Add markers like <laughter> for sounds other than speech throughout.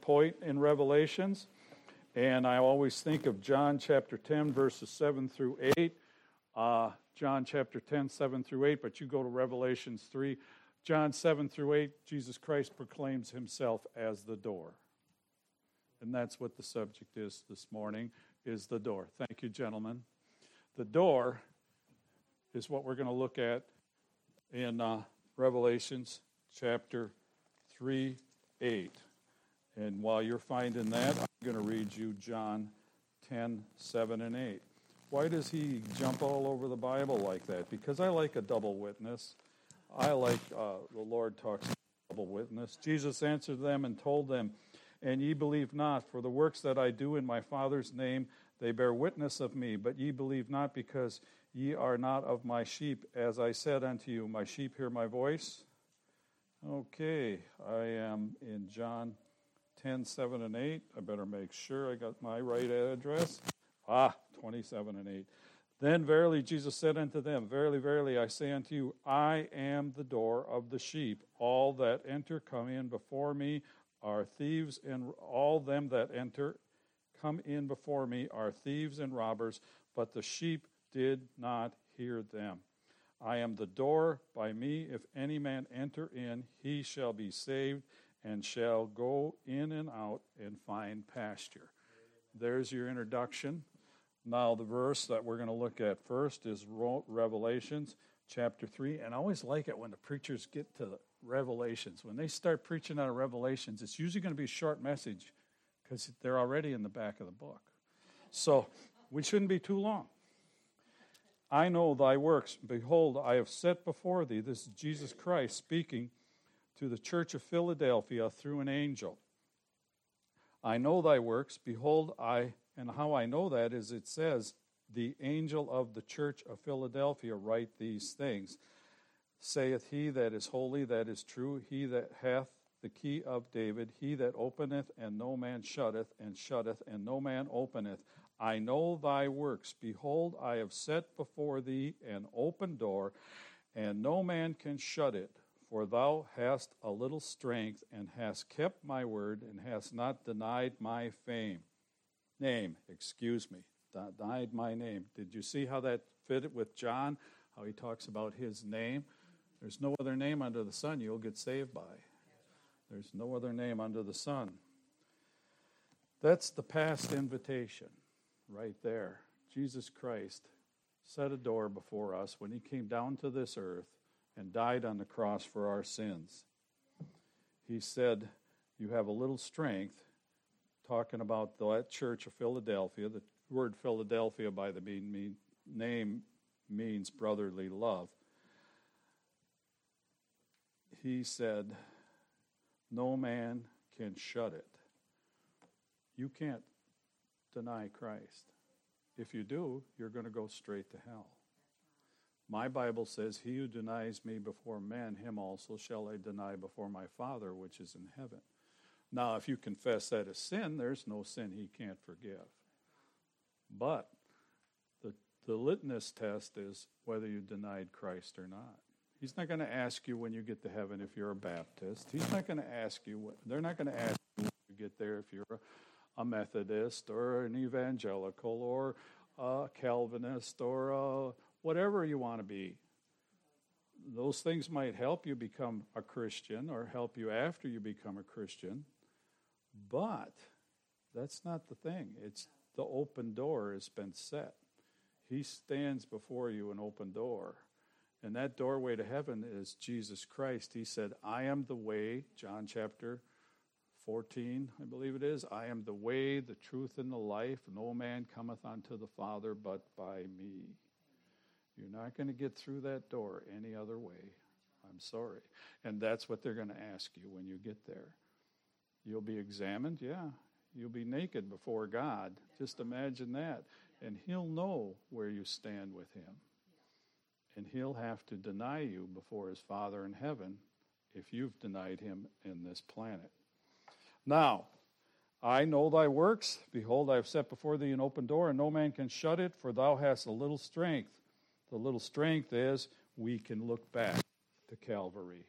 point in Revelations, and I always think of John chapter 10, verses 7 through 8. Uh, John chapter 10, 7 through 8, but you go to Revelations 3. John 7 through 8, Jesus Christ proclaims himself as the door. And that's what the subject is this morning, is the door. Thank you, gentlemen. The door is what we're going to look at in uh, Revelations chapter 3, 8. And while you're finding that, I'm going to read you John 10, 7, and 8. Why does he jump all over the Bible like that? Because I like a double witness. I like uh, the Lord talks double witness. Jesus answered them and told them, And ye believe not, for the works that I do in my Father's name, they bear witness of me. But ye believe not, because ye are not of my sheep. As I said unto you, my sheep hear my voice. Okay, I am in John 10, 7, and 8. I better make sure I got my right address. Ah, 27 and 8. Then verily Jesus said unto them, Verily, verily, I say unto you, I am the door of the sheep. All that enter come in before me are thieves, and all them that enter come in before me are thieves and robbers, but the sheep did not hear them. I am the door by me. If any man enter in, he shall be saved and shall go in and out and find pasture. There's your introduction. Now, the verse that we're going to look at first is Revelations chapter 3. And I always like it when the preachers get to Revelations. When they start preaching out of Revelations, it's usually going to be a short message because they're already in the back of the book. So we shouldn't be too long. I know thy works. Behold, I have set before thee, this is Jesus Christ speaking to the church of Philadelphia through an angel. I know thy works. Behold, I, and how I know that is it says, the angel of the church of Philadelphia write these things. Saith he that is holy, that is true, he that hath the key of David, he that openeth, and no man shutteth, and shutteth, and no man openeth. I know thy works. Behold, I have set before thee an open door, and no man can shut it. For thou hast a little strength, and hast kept my word, and hast not denied my fame. Name, excuse me, denied my name. Did you see how that fitted with John? How he talks about his name? There's no other name under the sun you'll get saved by. There's no other name under the sun. That's the past invitation right there. Jesus Christ set a door before us when he came down to this earth and died on the cross for our sins. He said, You have a little strength, talking about that church of Philadelphia. The word Philadelphia, by the mean, name, means brotherly love. He said, No man can shut it. You can't deny Christ. If you do, you're going to go straight to hell. My Bible says, He who denies me before men, him also shall I deny before my Father which is in heaven. Now, if you confess that as sin, there's no sin he can't forgive. But the, the litmus test is whether you denied Christ or not. He's not going to ask you when you get to heaven if you're a Baptist. He's not going to ask you, they're not going to ask you when you get there if you're a, a Methodist or an evangelical or a Calvinist or a whatever you want to be. Those things might help you become a Christian or help you after you become a Christian, but that's not the thing. It's the open door has been set. He stands before you an open door. And that doorway to heaven is Jesus Christ. He said, I am the way, John chapter 14, I believe it is. I am the way, the truth, and the life. No man cometh unto the Father but by me. You're not going to get through that door any other way. I'm sorry. And that's what they're going to ask you when you get there. You'll be examined, yeah. You'll be naked before God. Just imagine that. And He'll know where you stand with Him. And He'll have to deny you before His Father in heaven if you've denied Him in this planet. Now, I know thy works. Behold, I have set before thee an open door, and no man can shut it, for thou hast a little strength the little strength is we can look back to Calvary.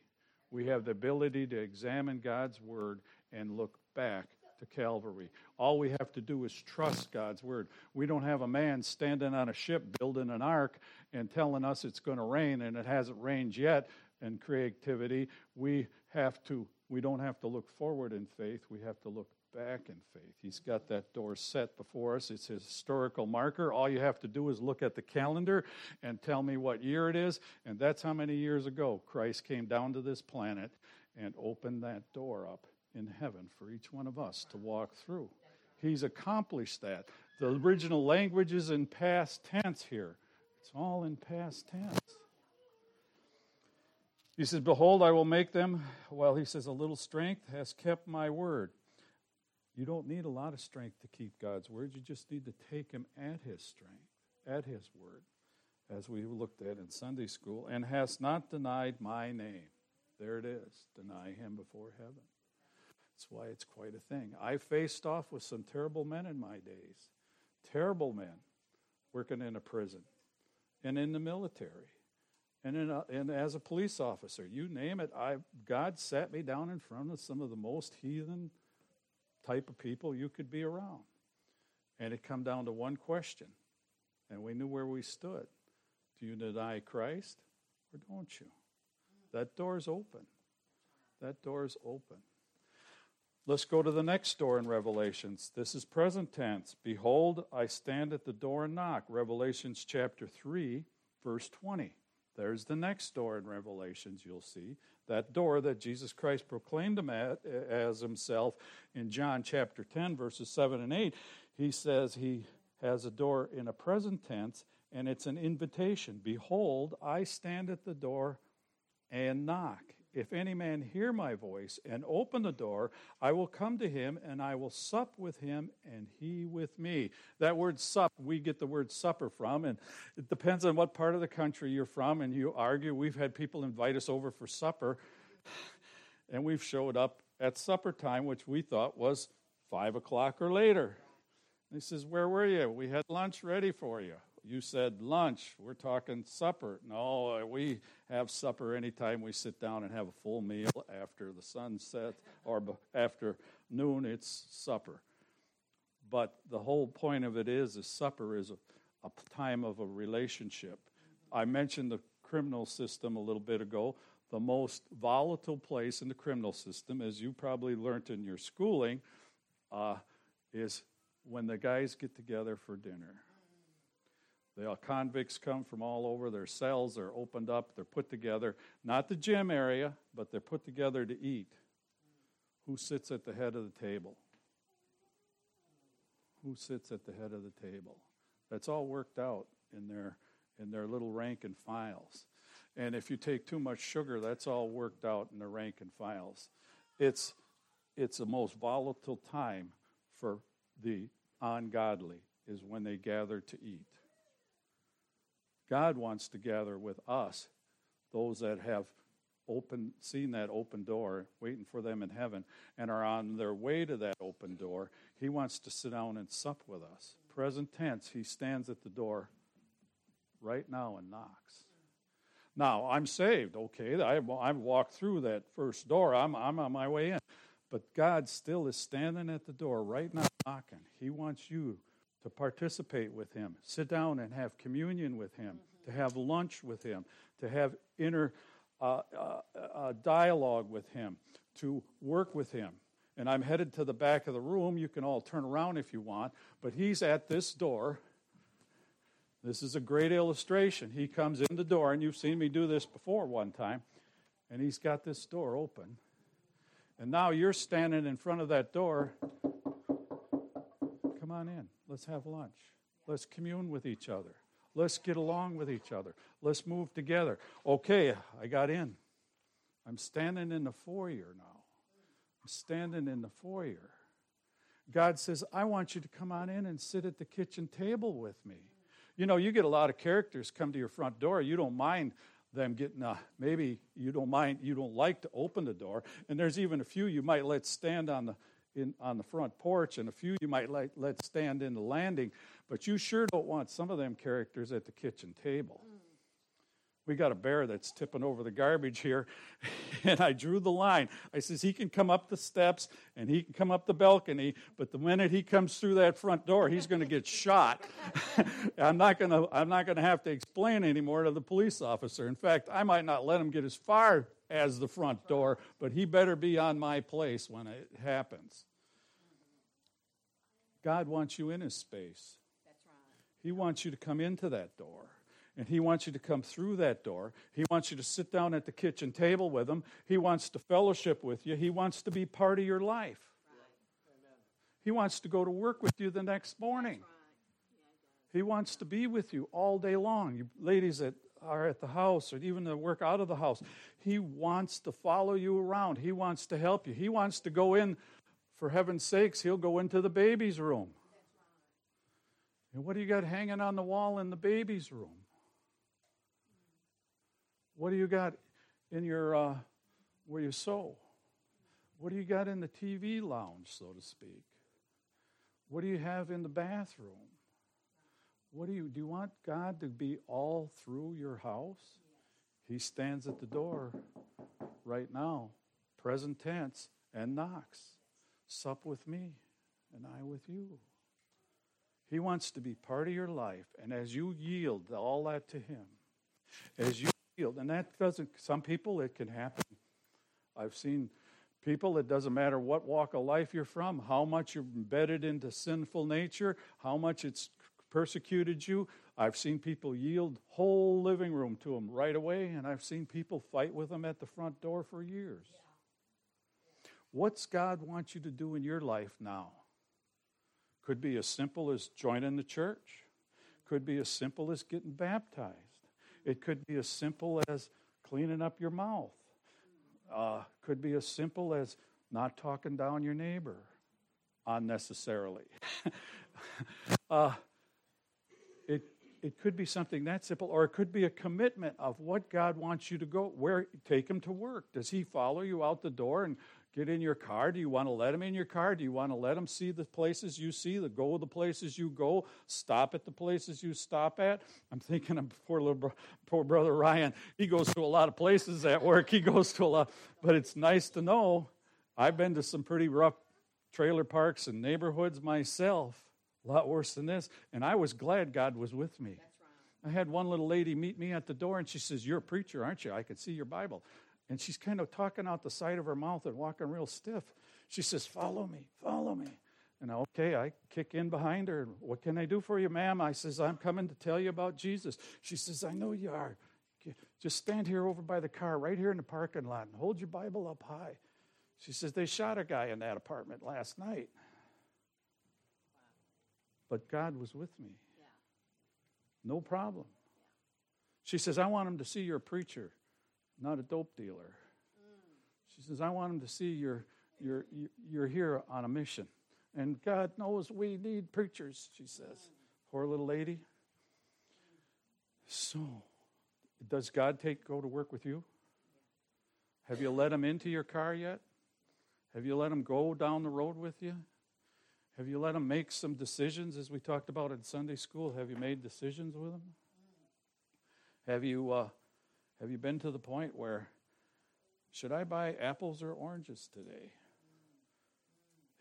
We have the ability to examine God's Word and look back to Calvary. All we have to do is trust God's word. We don't have a man standing on a ship building an ark and telling us it's going to rain and it hasn't rained yet and creativity. We have to we don't have to look forward in faith. We have to look back in faith. He's got that door set before us. It's a historical marker. All you have to do is look at the calendar and tell me what year it is. And that's how many years ago Christ came down to this planet and opened that door up in heaven for each one of us to walk through. He's accomplished that. The original language is in past tense here. It's all in past tense. He says, Behold, I will make them, well, he says, a little strength has kept my word. You don't need a lot of strength to keep God's word. You just need to take him at his strength, at his word, as we looked at in Sunday school, and has not denied my name. There it is. Deny him before heaven. That's why it's quite a thing. I faced off with some terrible men in my days, terrible men working in a prison and in the military and, in a, and as a police officer. You name it. I, God sat me down in front of some of the most heathen type of people you could be around. And it come down to one question. And we knew where we stood. Do you deny Christ or don't you? That door's open. That door's open. Let's go to the next door in Revelations. This is present tense. Behold, I stand at the door and knock. Revelations chapter 3, verse 20. There's the next door in Revelations, you'll see. That door that Jesus Christ proclaimed him at, as himself in John chapter 10, verses 7 and 8. He says he has a door in a present tense, and it's an invitation. Behold, I stand at the door and knock. If any man hear my voice and open the door, I will come to him and I will sup with him and he with me. That word sup, we get the word supper from, and it depends on what part of the country you're from. And you argue, we've had people invite us over for supper, and we've showed up at supper time, which we thought was five o'clock or later. he says, Where were you? We had lunch ready for you you said lunch. We're talking supper. No, uh, we have supper anytime we sit down and have a full meal after the sun sets or after noon, it's supper. But the whole point of it is, is supper is a, a time of a relationship. I mentioned the criminal system a little bit ago. The most volatile place in the criminal system, as you probably learned in your schooling, uh, is when the guys get together for dinner the convicts come from all over. Their cells are opened up. They're put together. Not the gym area, but they're put together to eat. Who sits at the head of the table? Who sits at the head of the table? That's all worked out in their in their little rank and files. And if you take too much sugar, that's all worked out in the rank and files. It's it's the most volatile time for the ungodly is when they gather to eat. God wants to gather with us, those that have open, seen that open door, waiting for them in heaven, and are on their way to that open door. He wants to sit down and sup with us. Present tense, he stands at the door right now and knocks. Now, I'm saved, okay. I've, I've walked through that first door, I'm, I'm on my way in. But God still is standing at the door right now knocking. He wants you to participate with Him, sit down and have communion with Him, mm-hmm. to have lunch with Him, to have inner uh, uh, uh, dialogue with Him, to work with Him. And I'm headed to the back of the room. You can all turn around if you want, but He's at this door. This is a great illustration. He comes in the door, and you've seen me do this before one time, and He's got this door open. And now you're standing in front of that door. On in. Let's have lunch. Let's commune with each other. Let's get along with each other. Let's move together. Okay, I got in. I'm standing in the foyer now. I'm standing in the foyer. God says, I want you to come on in and sit at the kitchen table with me. You know, you get a lot of characters come to your front door. You don't mind them getting, uh, maybe you don't mind, you don't like to open the door. And there's even a few you might let stand on the in, on the front porch, and a few you might let, let stand in the landing, but you sure don't want some of them characters at the kitchen table. Mm. We got a bear that's tipping over the garbage here. <laughs> And I drew the line. I says, he can come up the steps and he can come up the balcony, but the minute he comes through that front door, he's going to get shot. <laughs> I'm not going to I'm not going to have to explain anymore to the police officer. In fact, I might not let him get as far as the front door, but he better be on my place when it happens. God wants you in his space. He wants you to come into that door and he wants you to come through that door. He wants you to sit down at the kitchen table with him. He wants to fellowship with you. He wants to be part of your life. He wants to go to work with you the next morning. He wants to be with you all day long. You ladies that are at the house or even that work out of the house, he wants to follow you around. He wants to help you. He wants to go in, for heaven's sakes, he'll go into the baby's room. And what do you got hanging on the wall in the baby's room? What do you got in your uh, where you sew? What do you got in the TV lounge, so to speak? What do you have in the bathroom? What do you do you want God to be all through your house? He stands at the door right now, present tense, and knocks. Sup with me, and I with you. He wants to be part of your life, and as you yield all that to Him, as you healed. And that doesn't, some people it can happen. I've seen people, it doesn't matter what walk of life you're from, how much you're embedded into sinful nature, how much it's persecuted you. I've seen people yield whole living room to them right away, and I've seen people fight with them at the front door for years. What's God want you to do in your life now? Could be as simple as joining the church. Could be as simple as getting baptized. It could be as simple as cleaning up your mouth. Uh, could be as simple as not talking down your neighbor unnecessarily. <laughs> uh, it, it could be something that simple, or it could be a commitment of what God wants you to go, where take him to work. Does he follow you out the door and get in your car? Do you want to let him in your car? Do you want to let him see the places you see, the go the places you go, stop at the places you stop at? I'm thinking of poor little bro, poor brother Ryan. He goes to a lot of places at work. He goes to a lot, but it's nice to know. I've been to some pretty rough trailer parks and neighborhoods myself, a lot worse than this, and I was glad God was with me. I had one little lady meet me at the door and she says, You're a preacher, aren't you? I can see your Bible and she's kind of talking out the side of her mouth and walking real stiff. She says, Follow me, follow me. And okay, I kick in behind her. What can I do for you, ma'am? I says, I'm coming to tell you about Jesus. She says, I know you are. Just stand here over by the car, right here in the parking lot, and hold your Bible up high. She says, They shot a guy in that apartment last night. But God was with me. No problem. She says, I want him to see you're preacher not a dope dealer. She says, I want them to see you're, you're, you're here on a mission. And God knows we need preachers, she says. Poor little lady. So, does God take go to work with you? Have you let him into your car yet? Have you let him go down the road with you? Have you let him make some decisions as we talked about in Sunday school? Have you made decisions with him? Have you uh, have you been to the point where, should I buy apples or oranges today?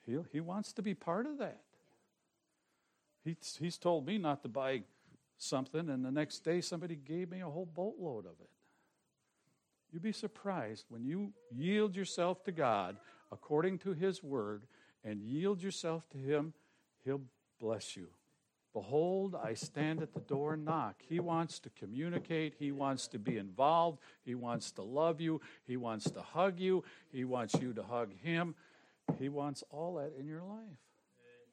He, he wants to be part of that. He's, he's told me not to buy something, and the next day somebody gave me a whole boatload of it. You'd be surprised when you yield yourself to God according to His word and yield yourself to Him, He'll bless you. Behold, I stand at the door and knock. He wants to communicate. He wants to be involved. He wants to love you. He wants to hug you. He wants you to hug him. He wants all that in your life.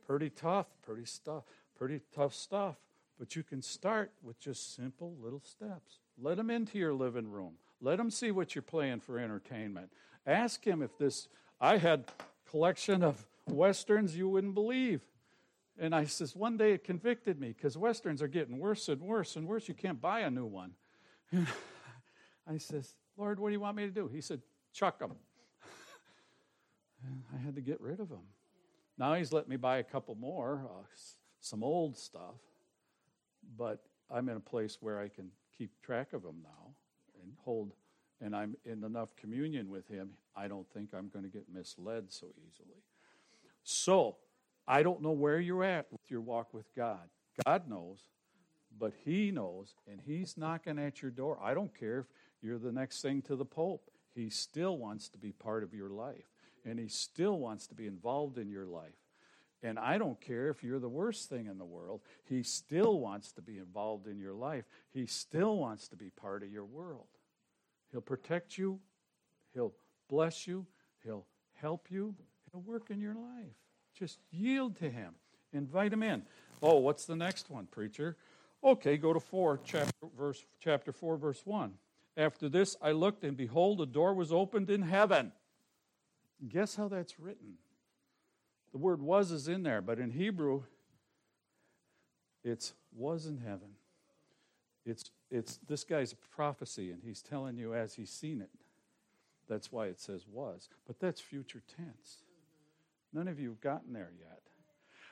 Pretty tough, pretty stuff, pretty tough stuff. But you can start with just simple little steps. Let him into your living room. Let him see what you're playing for entertainment. Ask him if this I had collection of westerns you wouldn't believe. And I says, one day it convicted me because Westerns are getting worse and worse and worse. You can't buy a new one. <laughs> I says, Lord, what do you want me to do? He said, chuck them. <laughs> I had to get rid of them. Now he's let me buy a couple more, uh, some old stuff, but I'm in a place where I can keep track of them now and hold, and I'm in enough communion with Him, I don't think I'm going to get misled so easily. So, I don't know where you're at with your walk with God. God knows, but He knows, and He's knocking at your door. I don't care if you're the next thing to the Pope. He still wants to be part of your life, and He still wants to be involved in your life. And I don't care if you're the worst thing in the world, He still wants to be involved in your life. He still wants to be part of your world. He'll protect you, He'll bless you, He'll help you, He'll work in your life. Just yield to Him, invite Him in. Oh, what's the next one, preacher? Okay, go to 4, chapter, verse, chapter 4, verse 1. After this, I looked, and behold, a door was opened in heaven. Guess how that's written? The word was is in there, but in Hebrew, it's was in heaven. It's, it's this guy's prophecy, and he's telling you as he's seen it. That's why it says was. But that's future tense. None of you have gotten there yet.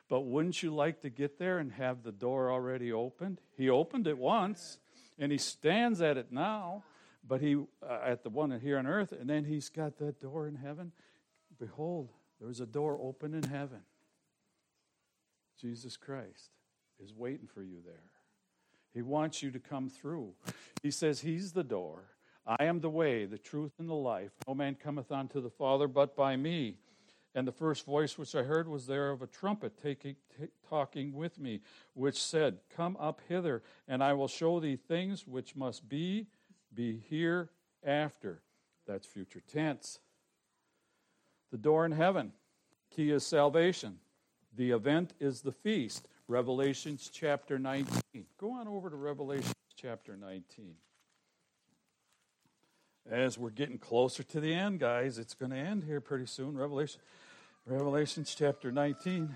But wouldn't you like to get there and have the door already opened? He opened it once, and he stands at it now but he uh, at the one here on earth, and then he's got that door in heaven. Behold, there's a door open in heaven. Jesus Christ is waiting for you there. He wants you to come through. He says he's the door. I am the way, the truth, and the life. No man cometh unto the Father but by me. And the first voice which I heard was there of a trumpet taking, t- talking with me, which said, Come up hither, and I will show thee things which must be be hereafter. That's future tense. The door in heaven. Key is salvation. The event is the feast. Revelations chapter 19. Go on over to Revelations chapter 19. As we're getting closer to the end, guys, it's going to end here pretty soon. Revelation, Revelations chapter 19.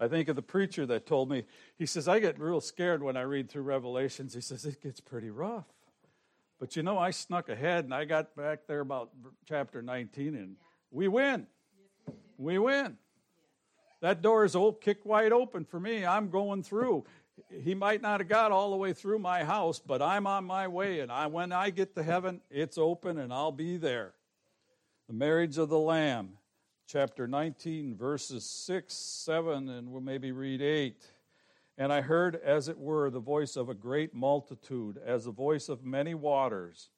I think of the preacher that told me, he says, I get real scared when I read through Revelations. He says, it gets pretty rough. But you know, I snuck ahead and I got back there about chapter 19 and we win. We win. That door is kicked wide open for me. I'm going through. He might not have got all the way through my house, but I'm on my way. And I, when I get to heaven, it's open and I'll be there. The marriage of the Lamb, chapter 19, verses 6, 7, and we'll maybe read 8. And I heard, as it were, the voice of a great multitude, as the voice of many waters,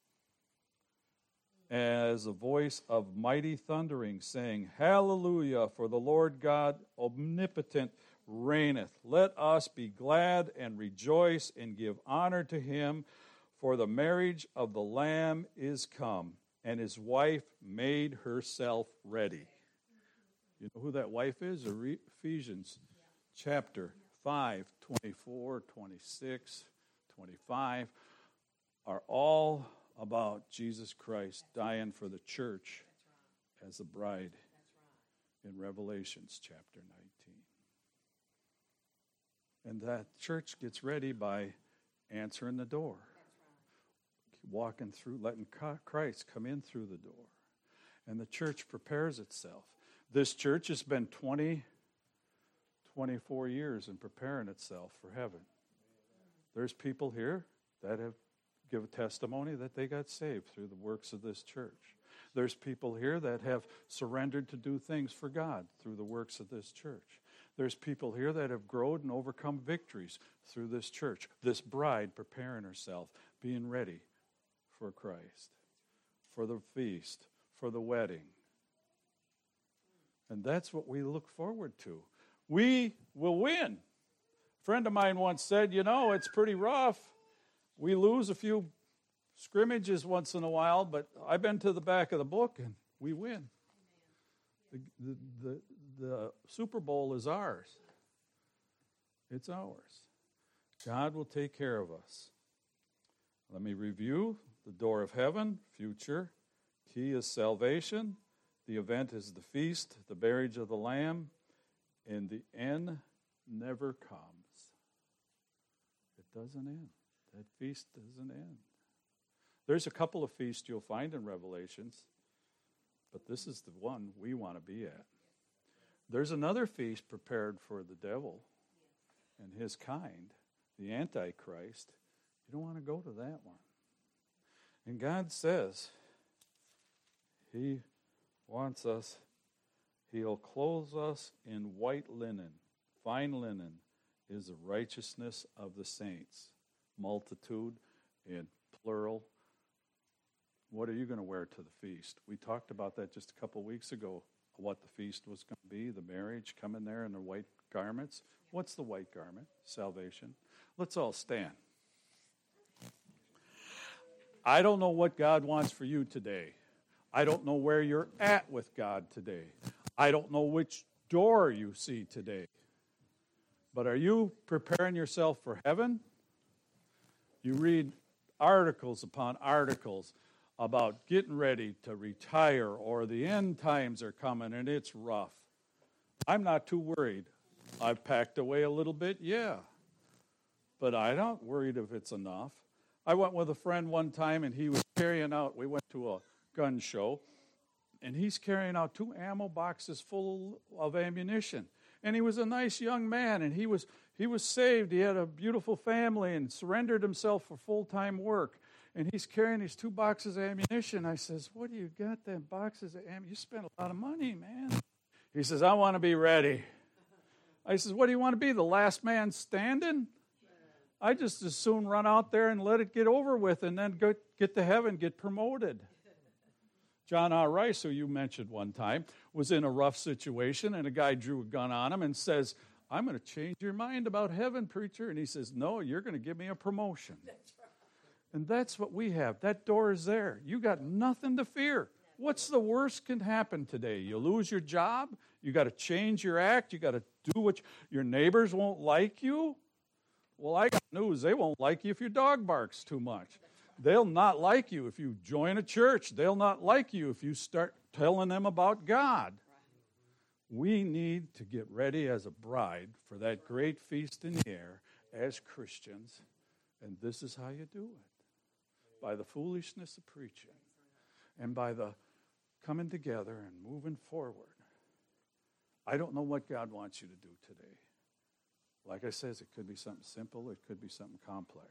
as the voice of mighty thundering, saying, Hallelujah, for the Lord God omnipotent reigneth. Let us be glad and rejoice and give honor to him, for the marriage of the Lamb is come, and his wife made herself ready. You know who that wife is? Ephesians chapter 5, 24, 26, 25 are all about Jesus Christ dying for the church as a bride in Revelations chapter 19. And that church gets ready by answering the door, walking through, letting Christ come in through the door. And the church prepares itself. This church has been 20 24 years in preparing itself for heaven. There's people here that have given testimony that they got saved through the works of this church. There's people here that have surrendered to do things for God through the works of this church. There's people here that have grown and overcome victories through this church. This bride preparing herself, being ready for Christ, for the feast, for the wedding. And that's what we look forward to we will win. A friend of mine once said, You know, it's pretty rough. We lose a few scrimmages once in a while, but I've been to the back of the book and we win. The, the, the, the Super Bowl is ours, it's ours. God will take care of us. Let me review the door of heaven, future. Key is salvation. The event is the feast, the marriage of the Lamb, and the end never comes. It doesn't end. That feast doesn't end. There's a couple of feasts you'll find in Revelations, but this is the one we want to be at. There's another feast prepared for the devil and his kind, the Antichrist, You don't want to go to that one. And God says He wants us, He'll clothe us in white linen. Fine linen is the righteousness of the saints. Multitude in plural. What are you going to wear to the feast? We talked about that just a couple weeks ago, what the feast was going to be, the marriage, coming there in the white garments. What's the white garment? Salvation. Let's all stand. I don't know what God wants for you today. I don't know where you're at with God today. I don't know which door you see today. But are you preparing yourself for heaven? You read articles upon articles about getting ready to retire or the end times are coming and it's rough. I'm not too worried. I've packed away a little bit, yeah. But I'm not worried if it's enough. I went with a friend one time and he was carrying out, we went to a gun show, and he's carrying out two ammo boxes full of ammunition. And he was a nice young man and he was he was saved. He had a beautiful family and surrendered himself for full-time work. And he's carrying these two boxes of ammunition. I says, What do you got them boxes of ammunition? You spent a lot of money, man. He says, I want to be ready. I says, What do you want to be? The last man standing? I just as soon run out there and let it get over with and then go, get to heaven, get promoted. John R. Rice, who you mentioned one time, was in a rough situation and a guy drew a gun on him and says, I'm going to change your mind about heaven, preacher. And he says, No, you're going to give me a promotion. And that's what we have. That door is there. You got nothing to fear. What's the worst can happen today? You lose your job. You got to change your act. You got to do what you, your neighbors won't like you. Well, I got news. They won't like you if your dog barks too much. They'll not like you if you join a church. They'll not like you if you start telling them about God. We need to get ready as a bride for that great feast in the air as Christians. And this is how you do it by the foolishness of preaching and by the coming together and moving forward. I don't know what God wants you to do today. Like I says, it could be something simple, it could be something complex.